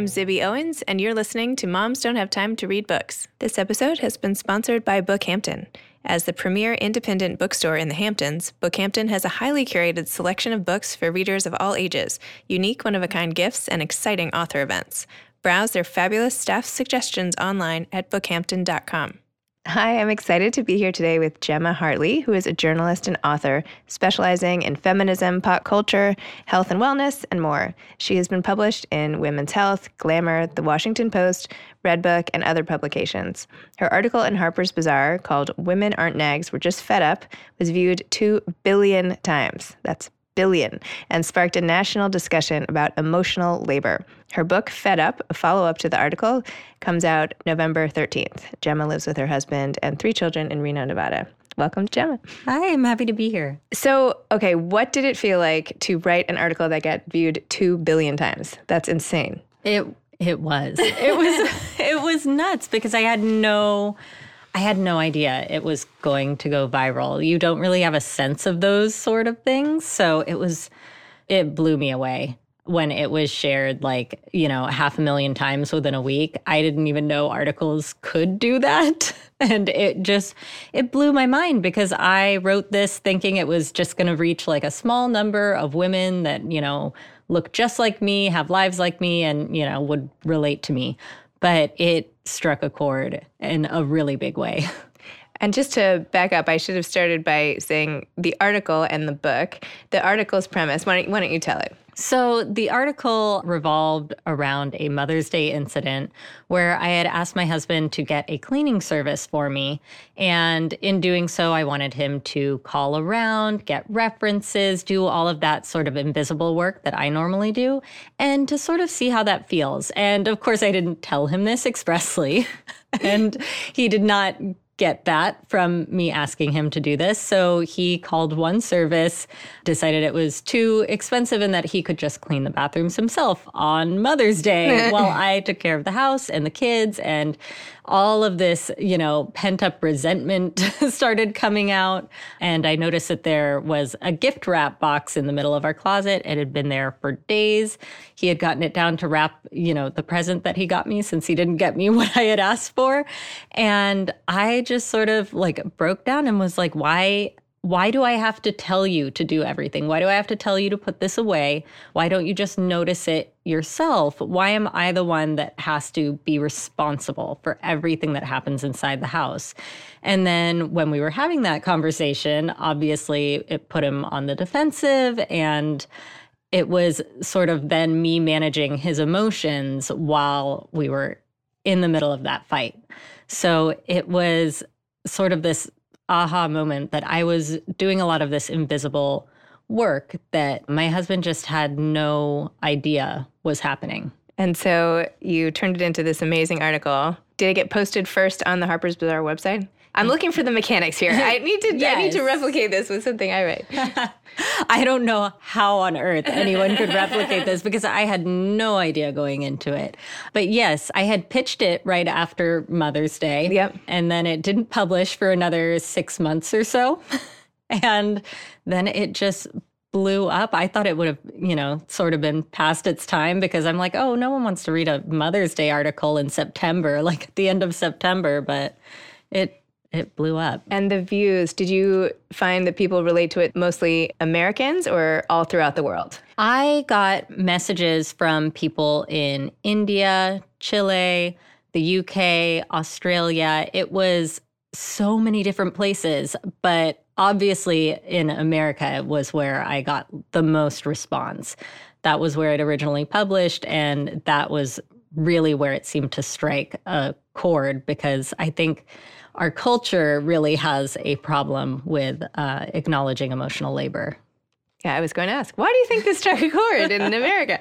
I'm Zibby Owens, and you're listening to Moms Don't Have Time to Read Books. This episode has been sponsored by Bookhampton. As the premier independent bookstore in the Hamptons, Bookhampton has a highly curated selection of books for readers of all ages, unique one of a kind gifts, and exciting author events. Browse their fabulous staff suggestions online at bookhampton.com. Hi, I'm excited to be here today with Gemma Hartley, who is a journalist and author specializing in feminism, pop culture, health and wellness, and more. She has been published in Women's Health, Glamour, The Washington Post, Redbook, and other publications. Her article in Harper's Bazaar called Women Aren't Nags, We're Just Fed Up was viewed 2 billion times. That's billion and sparked a national discussion about emotional labor. Her book, Fed Up, a follow up to the article, comes out November 13th. Gemma lives with her husband and three children in Reno, Nevada. Welcome, Gemma. Hi, I'm happy to be here. So, okay, what did it feel like to write an article that got viewed 2 billion times? That's insane. It it was. It was it was nuts because I had no I had no idea it was going to go viral. You don't really have a sense of those sort of things. So it was, it blew me away when it was shared like, you know, half a million times within a week. I didn't even know articles could do that. And it just, it blew my mind because I wrote this thinking it was just going to reach like a small number of women that, you know, look just like me, have lives like me, and, you know, would relate to me but it struck a chord in a really big way. And just to back up, I should have started by saying the article and the book. The article's premise, why don't, why don't you tell it? So, the article revolved around a Mother's Day incident where I had asked my husband to get a cleaning service for me. And in doing so, I wanted him to call around, get references, do all of that sort of invisible work that I normally do, and to sort of see how that feels. And of course, I didn't tell him this expressly. and he did not get that from me asking him to do this. So he called one service, decided it was too expensive and that he could just clean the bathrooms himself on Mother's Day while I took care of the house and the kids. And all of this, you know, pent up resentment started coming out. And I noticed that there was a gift wrap box in the middle of our closet. It had been there for days. He had gotten it down to wrap, you know, the present that he got me since he didn't get me what I had asked for. And I just sort of like broke down and was like, why why do I have to tell you to do everything? Why do I have to tell you to put this away? Why don't you just notice it yourself? Why am I the one that has to be responsible for everything that happens inside the house? And then when we were having that conversation, obviously it put him on the defensive and it was sort of then me managing his emotions while we were in the middle of that fight. So it was sort of this aha moment that I was doing a lot of this invisible work that my husband just had no idea was happening. And so you turned it into this amazing article. Did it get posted first on the Harper's Bazaar website? I'm looking for the mechanics here. I need to yes. I need to replicate this with something I write. I don't know how on earth anyone could replicate this because I had no idea going into it. But yes, I had pitched it right after Mother's Day. Yep. And then it didn't publish for another 6 months or so. and then it just blew up. I thought it would have, you know, sort of been past its time because I'm like, oh, no one wants to read a Mother's Day article in September, like at the end of September, but it it blew up. And the views, did you find that people relate to it mostly Americans or all throughout the world? I got messages from people in India, Chile, the UK, Australia. It was so many different places, but obviously in America was where I got the most response. That was where it originally published, and that was really where it seemed to strike a chord because I think our culture really has a problem with uh, acknowledging emotional labor. Yeah, I was going to ask, why do you think this struck a chord in America?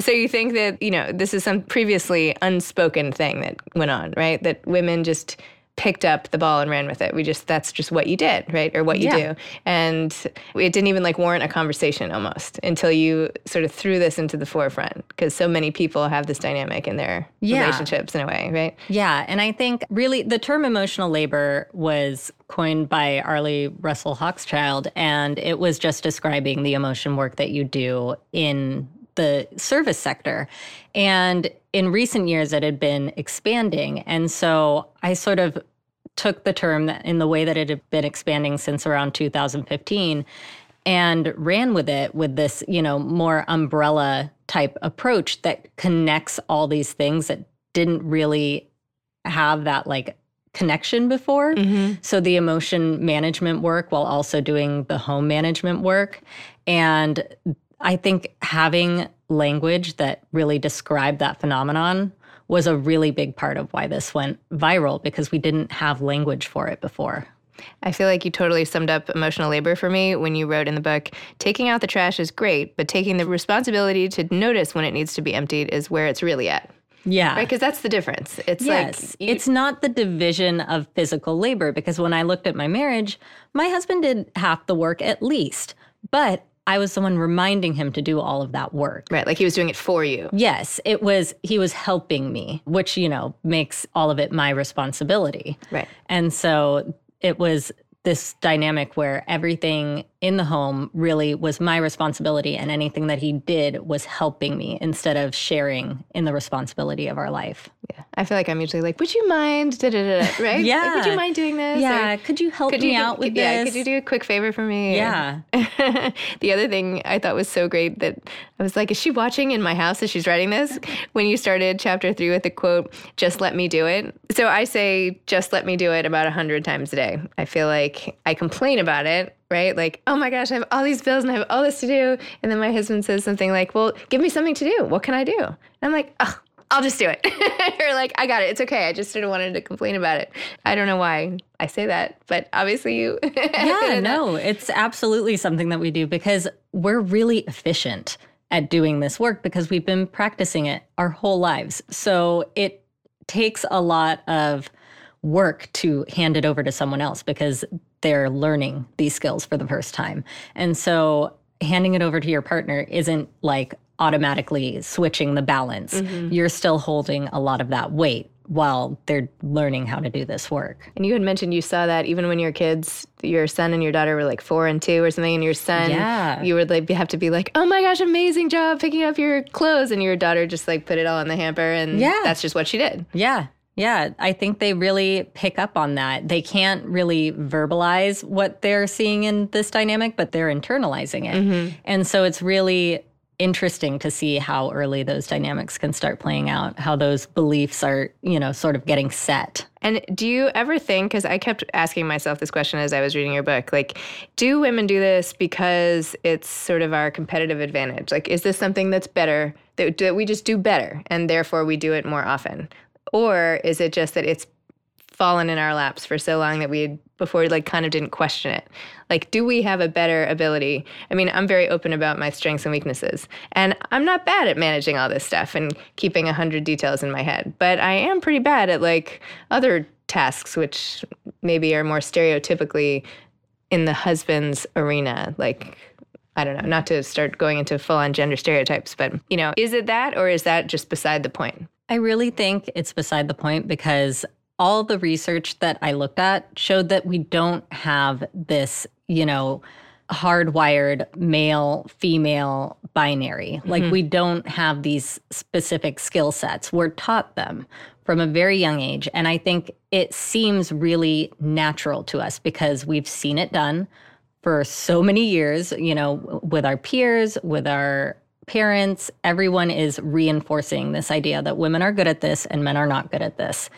so you think that, you know, this is some previously unspoken thing that went on, right? That women just picked up the ball and ran with it. We just that's just what you did, right? Or what you yeah. do. And it didn't even like warrant a conversation almost until you sort of threw this into the forefront because so many people have this dynamic in their yeah. relationships in a way, right? Yeah, and I think really the term emotional labor was coined by Arlie Russell Hochschild and it was just describing the emotion work that you do in the service sector. And in recent years, it had been expanding. And so I sort of took the term in the way that it had been expanding since around 2015 and ran with it with this, you know, more umbrella type approach that connects all these things that didn't really have that like connection before. Mm-hmm. So the emotion management work while also doing the home management work. And I think having language that really described that phenomenon was a really big part of why this went viral because we didn't have language for it before. I feel like you totally summed up emotional labor for me when you wrote in the book taking out the trash is great, but taking the responsibility to notice when it needs to be emptied is where it's really at. Yeah. Right? Because that's the difference. It's yes. like. You, it's not the division of physical labor because when I looked at my marriage, my husband did half the work at least, but I was someone reminding him to do all of that work. Right. Like he was doing it for you. Yes. It was, he was helping me, which, you know, makes all of it my responsibility. Right. And so it was this dynamic where everything in the home really was my responsibility and anything that he did was helping me instead of sharing in the responsibility of our life. Yeah. I feel like I'm usually like, would you mind? Da, da, da, right? yeah. Like, would you mind doing this? Yeah. Or, could you help could me you, out with yeah, this? Could you do a quick favor for me? Yeah. the other thing I thought was so great that I was like, is she watching in my house as she's writing this? When you started chapter three with the quote, just let me do it. So I say, just let me do it about a hundred times a day. I feel like I complain about it right? Like, oh my gosh, I have all these bills and I have all this to do. And then my husband says something like, well, give me something to do. What can I do? And I'm like, oh, I'll just do it. You're like, I got it. It's okay. I just sort of wanted to complain about it. I don't know why I say that, but obviously you. yeah, no, it's absolutely something that we do because we're really efficient at doing this work because we've been practicing it our whole lives. So it takes a lot of work to hand it over to someone else because they're learning these skills for the first time. And so handing it over to your partner isn't like automatically switching the balance. Mm-hmm. You're still holding a lot of that weight while they're learning how to do this work. And you had mentioned you saw that even when your kids, your son and your daughter were like four and two or something, and your son, yeah. you would like have to be like, "Oh my gosh, amazing job picking up your clothes," and your daughter just like put it all in the hamper, and yeah. that's just what she did. Yeah, yeah, I think they really pick up on that. They can't really verbalize what they're seeing in this dynamic, but they're internalizing it. Mm-hmm. And so it's really interesting to see how early those dynamics can start playing out, how those beliefs are, you know, sort of getting set. And do you ever think, because I kept asking myself this question as I was reading your book, like, do women do this because it's sort of our competitive advantage? Like, is this something that's better, that, that we just do better, and therefore we do it more often? Or is it just that it's fallen in our laps for so long that we had before like kind of didn't question it? Like, do we have a better ability? I mean, I'm very open about my strengths and weaknesses, and I'm not bad at managing all this stuff and keeping a hundred details in my head, but I am pretty bad at like other tasks, which maybe are more stereotypically in the husband's arena, like I don't know, not to start going into full on gender stereotypes, but you know, is it that or is that just beside the point? I really think it's beside the point because all the research that I looked at showed that we don't have this, you know, hardwired male female binary. Mm-hmm. Like we don't have these specific skill sets. We're taught them from a very young age. And I think it seems really natural to us because we've seen it done for so many years, you know, with our peers, with our parents, everyone is reinforcing this idea that women are good at this and men are not good at this.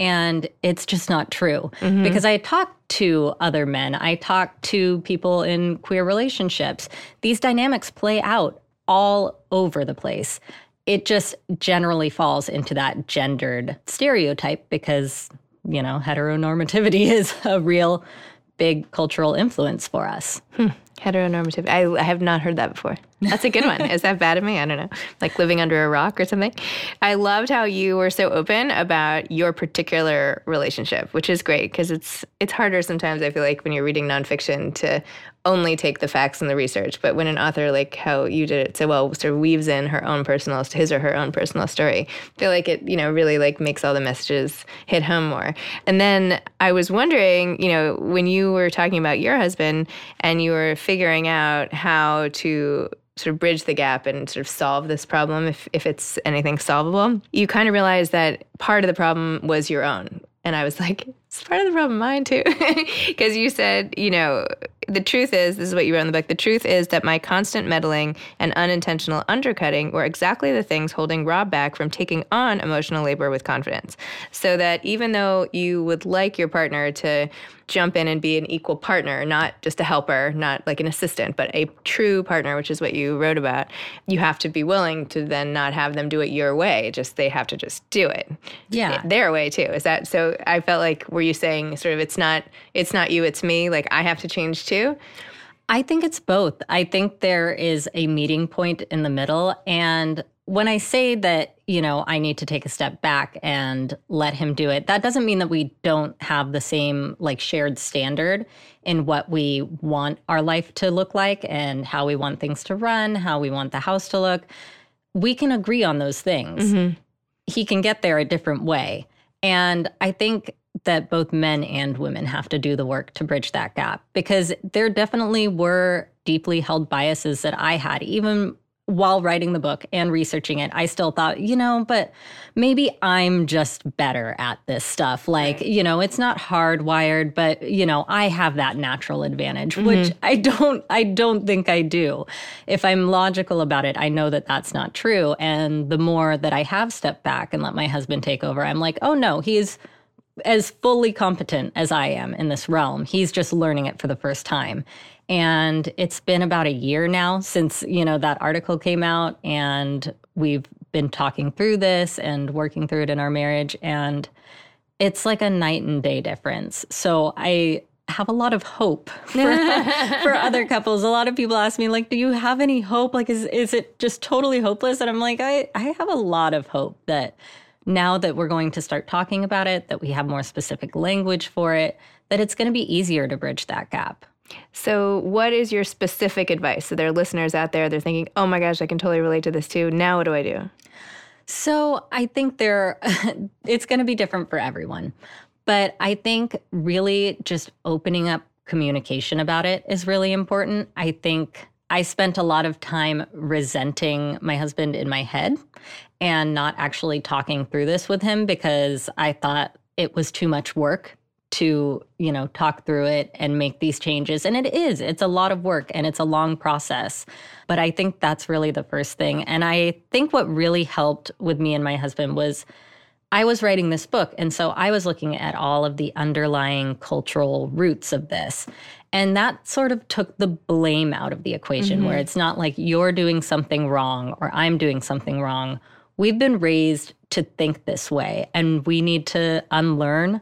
And it's just not true. Mm-hmm. Because I talk to other men, I talk to people in queer relationships. These dynamics play out all over the place. It just generally falls into that gendered stereotype because, you know, heteronormativity is a real big cultural influence for us. Hmm. Heteronormative. I, I have not heard that before. That's a good one. Is that bad of me? I don't know. Like living under a rock or something. I loved how you were so open about your particular relationship, which is great because it's it's harder sometimes. I feel like when you're reading nonfiction to only take the facts and the research. But when an author like how you did it so well sort of weaves in her own personal his or her own personal story, I feel like it you know really like makes all the messages hit home more. And then I was wondering, you know, when you were talking about your husband and you were figuring out how to sort of bridge the gap and sort of solve this problem if, if it's anything solvable, you kind of realize that part of the problem was your own. And I was like, it's part of the problem mine too. Because you said, you know, the truth is, this is what you wrote in the book, the truth is that my constant meddling and unintentional undercutting were exactly the things holding Rob back from taking on emotional labor with confidence. So that even though you would like your partner to jump in and be an equal partner, not just a helper, not like an assistant, but a true partner, which is what you wrote about, you have to be willing to then not have them do it your way. Just they have to just do it. Yeah. Their way too. Is that so I felt like were you saying sort of it's not it's not you, it's me, like I have to change too? I think it's both. I think there is a meeting point in the middle. And when I say that, you know, I need to take a step back and let him do it, that doesn't mean that we don't have the same like shared standard in what we want our life to look like and how we want things to run, how we want the house to look. We can agree on those things. Mm-hmm. He can get there a different way. And I think that both men and women have to do the work to bridge that gap because there definitely were deeply held biases that I had, even while writing the book and researching it, I still thought, you know, but maybe I'm just better at this stuff. Like, you know, it's not hardwired, but you know, I have that natural advantage, mm-hmm. which I don't I don't think I do. If I'm logical about it, I know that that's not true, and the more that I have stepped back and let my husband take over, I'm like, "Oh no, he's as fully competent as I am in this realm. He's just learning it for the first time. And it's been about a year now since, you know, that article came out and we've been talking through this and working through it in our marriage and it's like a night and day difference. So I have a lot of hope for, for other couples. A lot of people ask me like, "Do you have any hope? Like is is it just totally hopeless?" And I'm like, "I I have a lot of hope that now that we're going to start talking about it, that we have more specific language for it, that it's going to be easier to bridge that gap. So, what is your specific advice? So, there are listeners out there, they're thinking, oh my gosh, I can totally relate to this too. Now, what do I do? So, I think there, it's going to be different for everyone. But I think really just opening up communication about it is really important. I think I spent a lot of time resenting my husband in my head and not actually talking through this with him because I thought it was too much work to, you know, talk through it and make these changes. And it is, it's a lot of work and it's a long process. But I think that's really the first thing. And I think what really helped with me and my husband was I was writing this book. And so I was looking at all of the underlying cultural roots of this. And that sort of took the blame out of the equation, mm-hmm. where it's not like you're doing something wrong or I'm doing something wrong we've been raised to think this way and we need to unlearn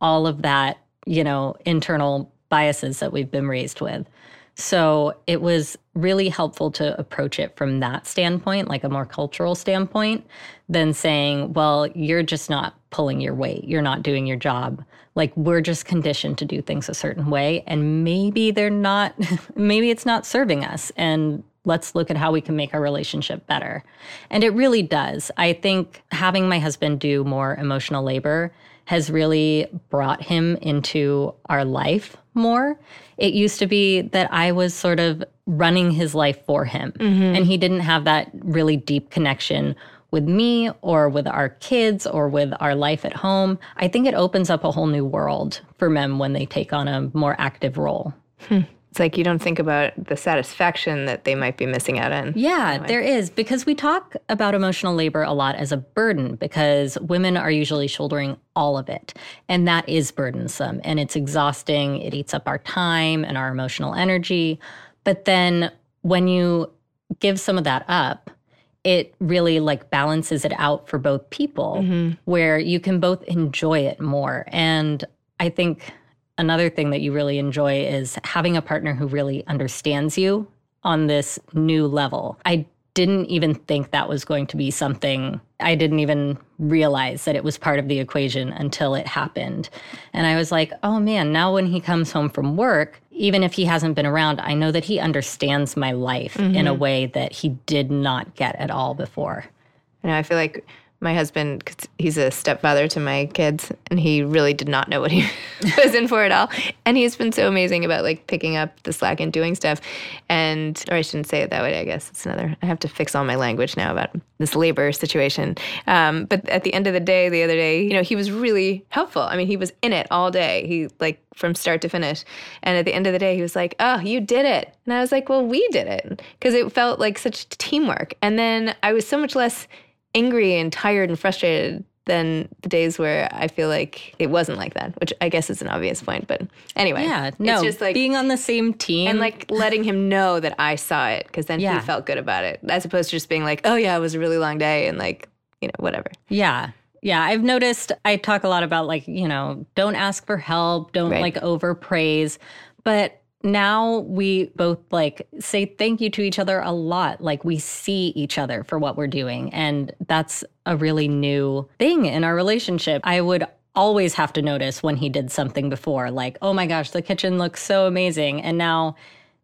all of that, you know, internal biases that we've been raised with. So it was really helpful to approach it from that standpoint, like a more cultural standpoint, than saying, well, you're just not pulling your weight. You're not doing your job. Like we're just conditioned to do things a certain way. And maybe they're not, maybe it's not serving us. And let's look at how we can make our relationship better. And it really does. I think having my husband do more emotional labor has really brought him into our life more. It used to be that I was sort of running his life for him, mm-hmm. and he didn't have that really deep connection with me or with our kids or with our life at home. I think it opens up a whole new world for men when they take on a more active role. Hmm. It's like you don't think about the satisfaction that they might be missing out on. Yeah, there is because we talk about emotional labor a lot as a burden because women are usually shouldering all of it. And that is burdensome and it's exhausting. It eats up our time and our emotional energy. But then when you give some of that up, it really like balances it out for both people mm-hmm. where you can both enjoy it more. And I think another thing that you really enjoy is having a partner who really understands you on this new level. I didn't even think that was going to be something. I didn't even realize that it was part of the equation until it happened. And I was like, oh man, now when he comes home from work, even if he hasn't been around, I know that he understands my life mm-hmm. in a way that he did not get at all before. You know, I feel like my husband, cause he's a stepfather to my kids, and he really did not know what he was in for at all. And he's been so amazing about like picking up the slack and doing stuff. And, or I shouldn't say it that way, I guess. It's another, I have to fix all my language now about this labor situation. Um, but at the end of the day, the other day, you know, he was really helpful. I mean, he was in it all day. He like from start to finish. And at the end of the day, he was like, Oh, you did it. And I was like, Well, we did it. Because it felt like such teamwork. And then I was so much less angry and tired and frustrated than the days where I feel like it wasn't like that, which I guess is an obvious point. But anyway, yeah, no, it's just like being on the same team and like letting him know that I saw it because then yeah. he felt good about it, as opposed to just being like, oh yeah, it was a really long day and like you know whatever. Yeah. Yeah, I've noticed I talk a lot about like, you know, don't ask for help, don't right. like overpraise. But now we both like say thank you to each other a lot. Like we see each other for what we're doing. And that's a really new thing in our relationship. I would always have to notice when he did something before, like, oh my gosh, the kitchen looks so amazing. And now,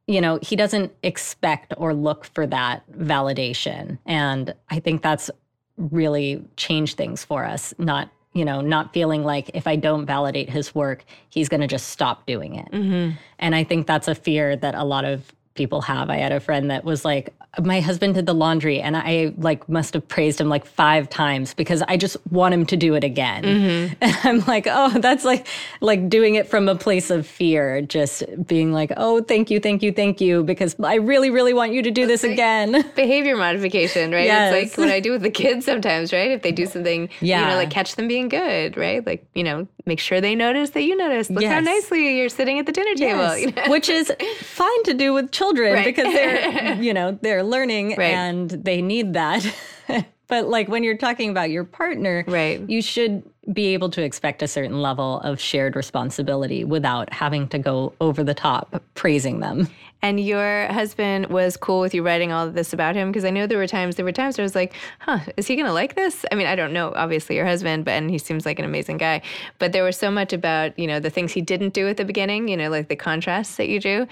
you know, he doesn't expect or look for that validation. And I think that's really changed things for us, not you know, not feeling like if I don't validate his work, he's going to just stop doing it. Mm-hmm. And I think that's a fear that a lot of people have. I had a friend that was like, my husband did the laundry and I like must have praised him like five times because I just want him to do it again. Mm-hmm. And I'm like, oh, that's like like doing it from a place of fear, just being like, oh, thank you, thank you, thank you, because I really, really want you to do this again. Behavior modification, right? Yes. It's like what I do with the kids sometimes, right? If they do something, yeah. you know, like catch them being good, right? Like, you know, make sure they notice that you notice. Look yes. how nicely you're sitting at the dinner table. Yes. You know? Which is fine to do with children right. because they're, you know, they're learning right. and they need that. but like when you're talking about your partner, right. you should be able to expect a certain level of shared responsibility without having to go over the top praising them. And your husband was cool with you writing all of this about him because I know there were times there were times where I was like, "Huh, is he going to like this?" I mean, I don't know, obviously your husband, but and he seems like an amazing guy. But there was so much about, you know, the things he didn't do at the beginning, you know, like the contrasts that you do.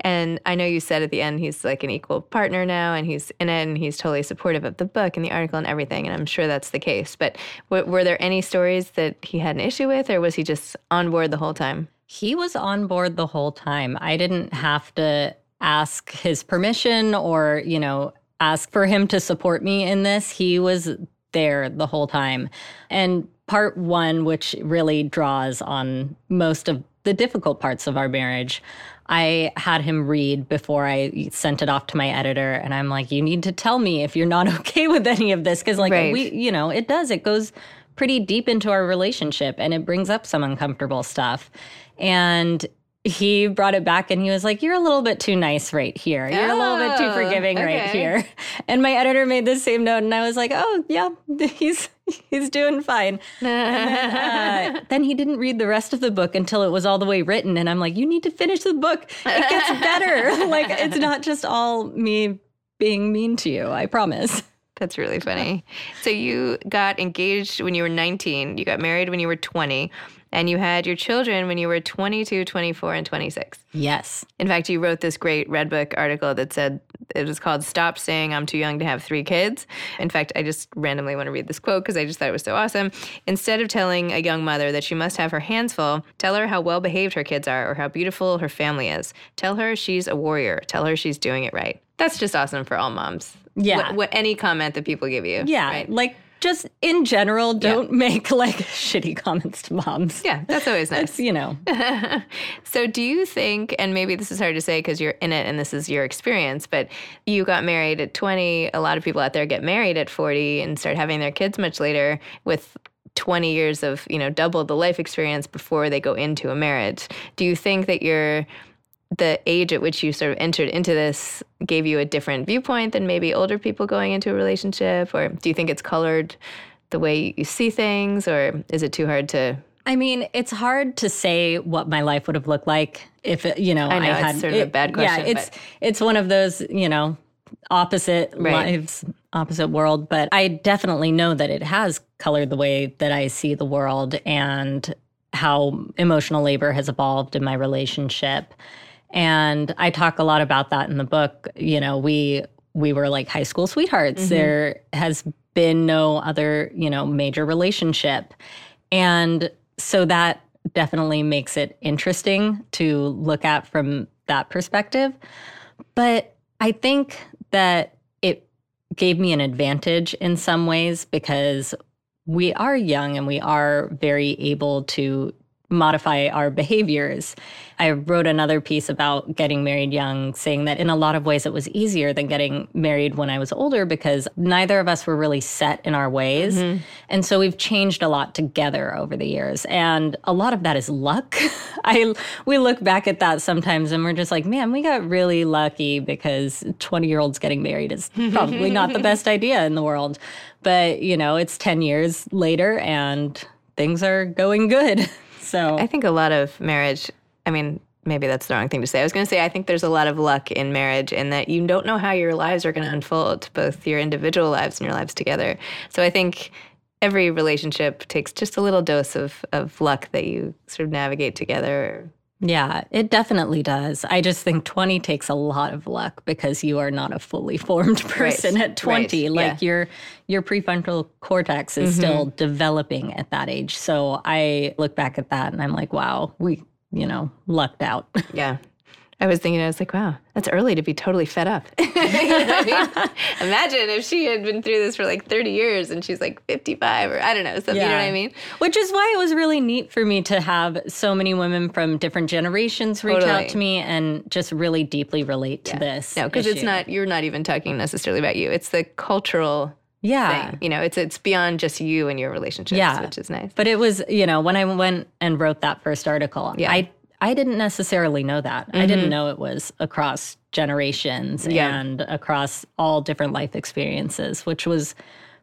And I know you said at the end he's like an equal partner now and he's in it and he's totally supportive of the book and the article and everything. And I'm sure that's the case. But w- were there any stories that he had an issue with or was he just on board the whole time? He was on board the whole time. I didn't have to ask his permission or, you know, ask for him to support me in this. He was there the whole time. And part one, which really draws on most of the difficult parts of our marriage, I had him read before I sent it off to my editor. And I'm like, you need to tell me if you're not okay with any of this. Cause, like, right. we, you know, it does, it goes pretty deep into our relationship and it brings up some uncomfortable stuff. And he brought it back and he was like, You're a little bit too nice right here. You're oh, a little bit too oh, forgiving okay. right here. And my editor made the same note and I was like, Oh, yeah, he's he's doing fine. then, uh, then, he didn't read the rest of the book until it was all the way written. And I'm like, You need to finish the book. It gets better. like, it's not just all me being mean to you, I promise. That's really funny. So you got engaged when you were 19, you got married when you were 20, and you had your children when you were 22, 24, and 26. Yes. In fact, you wrote this great Redbook article that said it was called Stop Saying I'm Too Young to Have Three Kids. In fact, I just randomly want to read this quote because I just thought it was so awesome. Instead of telling a young mother that she must have her hands full, tell her how well behaved her kids are or how beautiful her family is. Tell her she's a warrior. Tell her she's doing it right. That's just awesome for all moms. Yeah. What, what any comment that people give you. Yeah. Right? Like just in general, don't yeah. make like shitty comments to moms. Yeah, that's always nice. It's, you know. so, do you think, and maybe this is hard to say because you're in it and this is your experience, but you got married at 20. A lot of people out there get married at 40 and start having their kids much later with 20 years of, you know, double the life experience before they go into a marriage. Do you think that you're the age at which you sort of entered into this gave you a different viewpoint than maybe older people going into a relationship? Or do you think it's colored the way you see things? Or is it too hard to? I mean, it's hard to say what my life would have looked like if, it, you know, I, know, I had. sort of it, a bad question. Yeah, it's, it's one of those, you know, opposite right. lives, opposite world. But I definitely know that it has colored the way that I see the world and how emotional labor has evolved in my relationship. And I talk a lot about that in the book. You know, we we were like high school sweethearts. Mm-hmm. There has been no other, you know, major relationship. And so that definitely makes it interesting to look at from that perspective. But I think that it gave me an advantage in some ways because we are young and we are very able to modify our behaviors. I wrote another piece about getting married young, saying that in a lot of ways it was easier than getting married when I was older because neither of us were really set in our ways. Mm-hmm. And so we've changed a lot together over the years. And a lot of that is luck. I we look back at that sometimes and we're just like, man, we got really lucky because 20 year olds getting married is probably not the best idea in the world. But, you know, it's 10 years later and things are going good. So I think a lot of marriage, I mean, maybe that's the wrong thing to say. I was going to say, I think there's a lot of luck in marriage in that you don't know how your lives are going to unfold, both your individual lives and your lives together. So I think every relationship takes just a little dose of, of luck that you sort of navigate together. Yeah, it definitely does. I just think 20 takes a lot of luck because you are not a fully formed person right. at 20. Right. Like yeah. your your prefrontal cortex is mm-hmm. still developing at that age. So I look back at that and I'm like, wow, we, you know, lucked out. Yeah. I was thinking, I was like, wow, that's early to be totally fed up. you know I mean? Imagine if she had been through this for like 30 years and she's like 55 or I don't know, something, yeah. you know what I mean? Which is why it was really neat for me to have so many women from different generations reach totally. out to me and just really deeply relate to yeah. this. No, because it's not, you're not even talking necessarily about you. It's the cultural yeah. Thing. You know, it's it's beyond just you and your relationships, yeah. which is nice. But it was, you know, when I went and wrote that first article, yeah. I I didn't necessarily know that. Mm-hmm. I didn't mm-hmm. know it was across generations yeah. and across all different life experiences, which was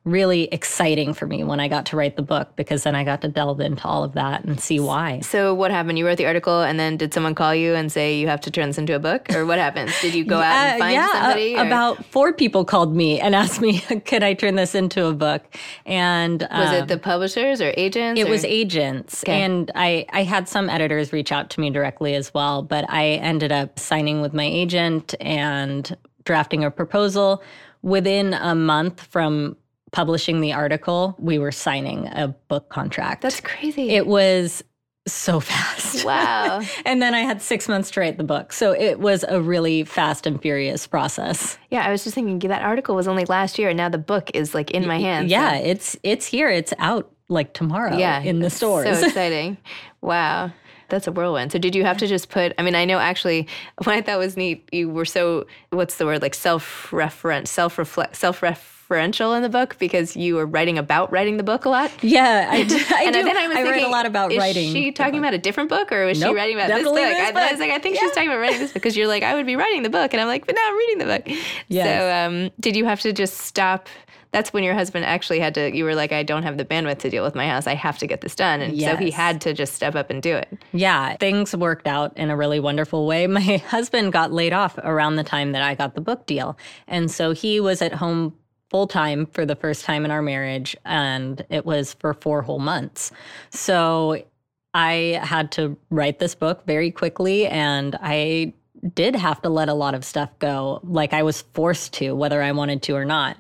really exciting for me when I got to write the book because then I got to delve into all of that and see why. So what happened? You wrote the article and then did someone call you and say you have to turn this into a book or what happened? Did you go out and find yeah, somebody? Uh, about four people called me and asked me, could I turn this into a book? And um, was it the um, publishers or agents? It or? was agents. Okay. And I, I had some editors reach out to me directly as well, but I ended up signing with my agent and drafting a proposal within a month from publishing the article, we were signing a book contract. That's crazy. It was so fast. Wow. and then I had six months to write the book. So it was a really fast and furious process. Yeah, I was just thinking that article was only last year and now the book is like in my hands. Yeah, so. it's it's here. It's out like tomorrow yeah, in the stores. So exciting. wow. That's a whirlwind. So did you have to just put I mean, I know actually what I thought was neat, you were so what's the word like self-referent, self-reflect self-ref referential in the book because you were writing about writing the book a lot. Yeah, I, do. I and do. then I was I thinking, a lot about is writing. Is she talking about a different book or was nope, she writing about this book? This book. I, I, was like, I think yeah. she's talking about writing this book because you're like, I would be writing the book, and I'm like, but now I'm reading the book. Yes. So, um, did you have to just stop? That's when your husband actually had to. You were like, I don't have the bandwidth to deal with my house. I have to get this done, and yes. so he had to just step up and do it. Yeah, things worked out in a really wonderful way. My husband got laid off around the time that I got the book deal, and so he was at home full time for the first time in our marriage, and it was for four whole months. So I had to write this book very quickly, and I did have to let a lot of stuff go. Like I was forced to, whether I wanted to or not.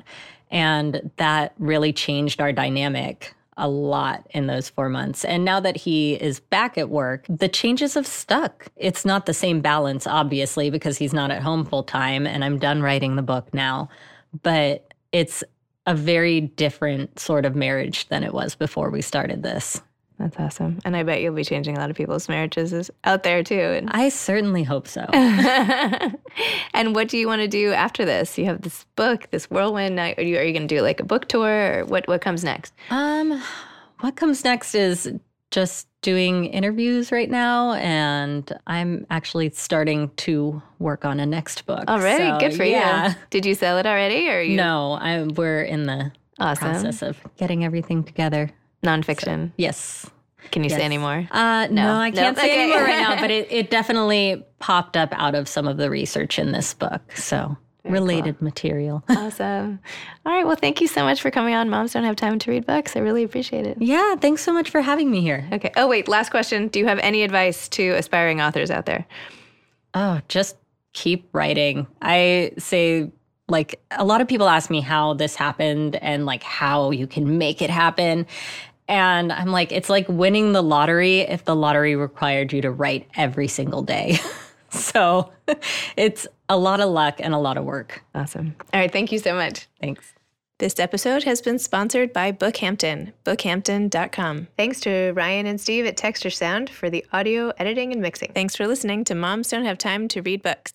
And that really changed our dynamic a lot in those four months. And now that he is back at work, the changes have stuck. It's not the same balance, obviously, because he's not at home full time and I'm done writing the book now. But it's a very different sort of marriage than it was before we started this. That's awesome. And I bet you'll be changing a lot of people's marriages out there too. And I certainly hope so. and what do you want to do after this? You have this book, this whirlwind. Are you, are you going to do like a book tour or what, what comes next? Um, what comes next is just doing interviews right now, and I'm actually starting to work on a next book. Already, so, good for yeah. you. Did you sell it already, or you? No, I, we're in the awesome. process of getting everything together. Nonfiction. So, yes. Can you yes. say any more? Uh, no. no, I can't say okay. any more right now. But it, it definitely popped up out of some of the research in this book. So very related cool. material. awesome. All right. Well, thank you so much for coming on. Moms don't have time to read books. I really appreciate it. Yeah. Thanks so much for having me here. Okay. Oh, wait. Last question. Do you have any advice to aspiring authors out there? Oh, just keep writing. I say Like a lot of people ask me how this happened and like how you can make it happen. And I'm like, it's like winning the lottery if the lottery required you to write every single day. so it's a lot of luck and a lot of work. Awesome. All right. Thank you so much. Thanks. This episode has been sponsored by Bookhampton, bookhampton.com. Thanks to Ryan and Steve at Texture Sound for the audio editing and mixing. Thanks for listening to Moms Don't Have Time to Read Books.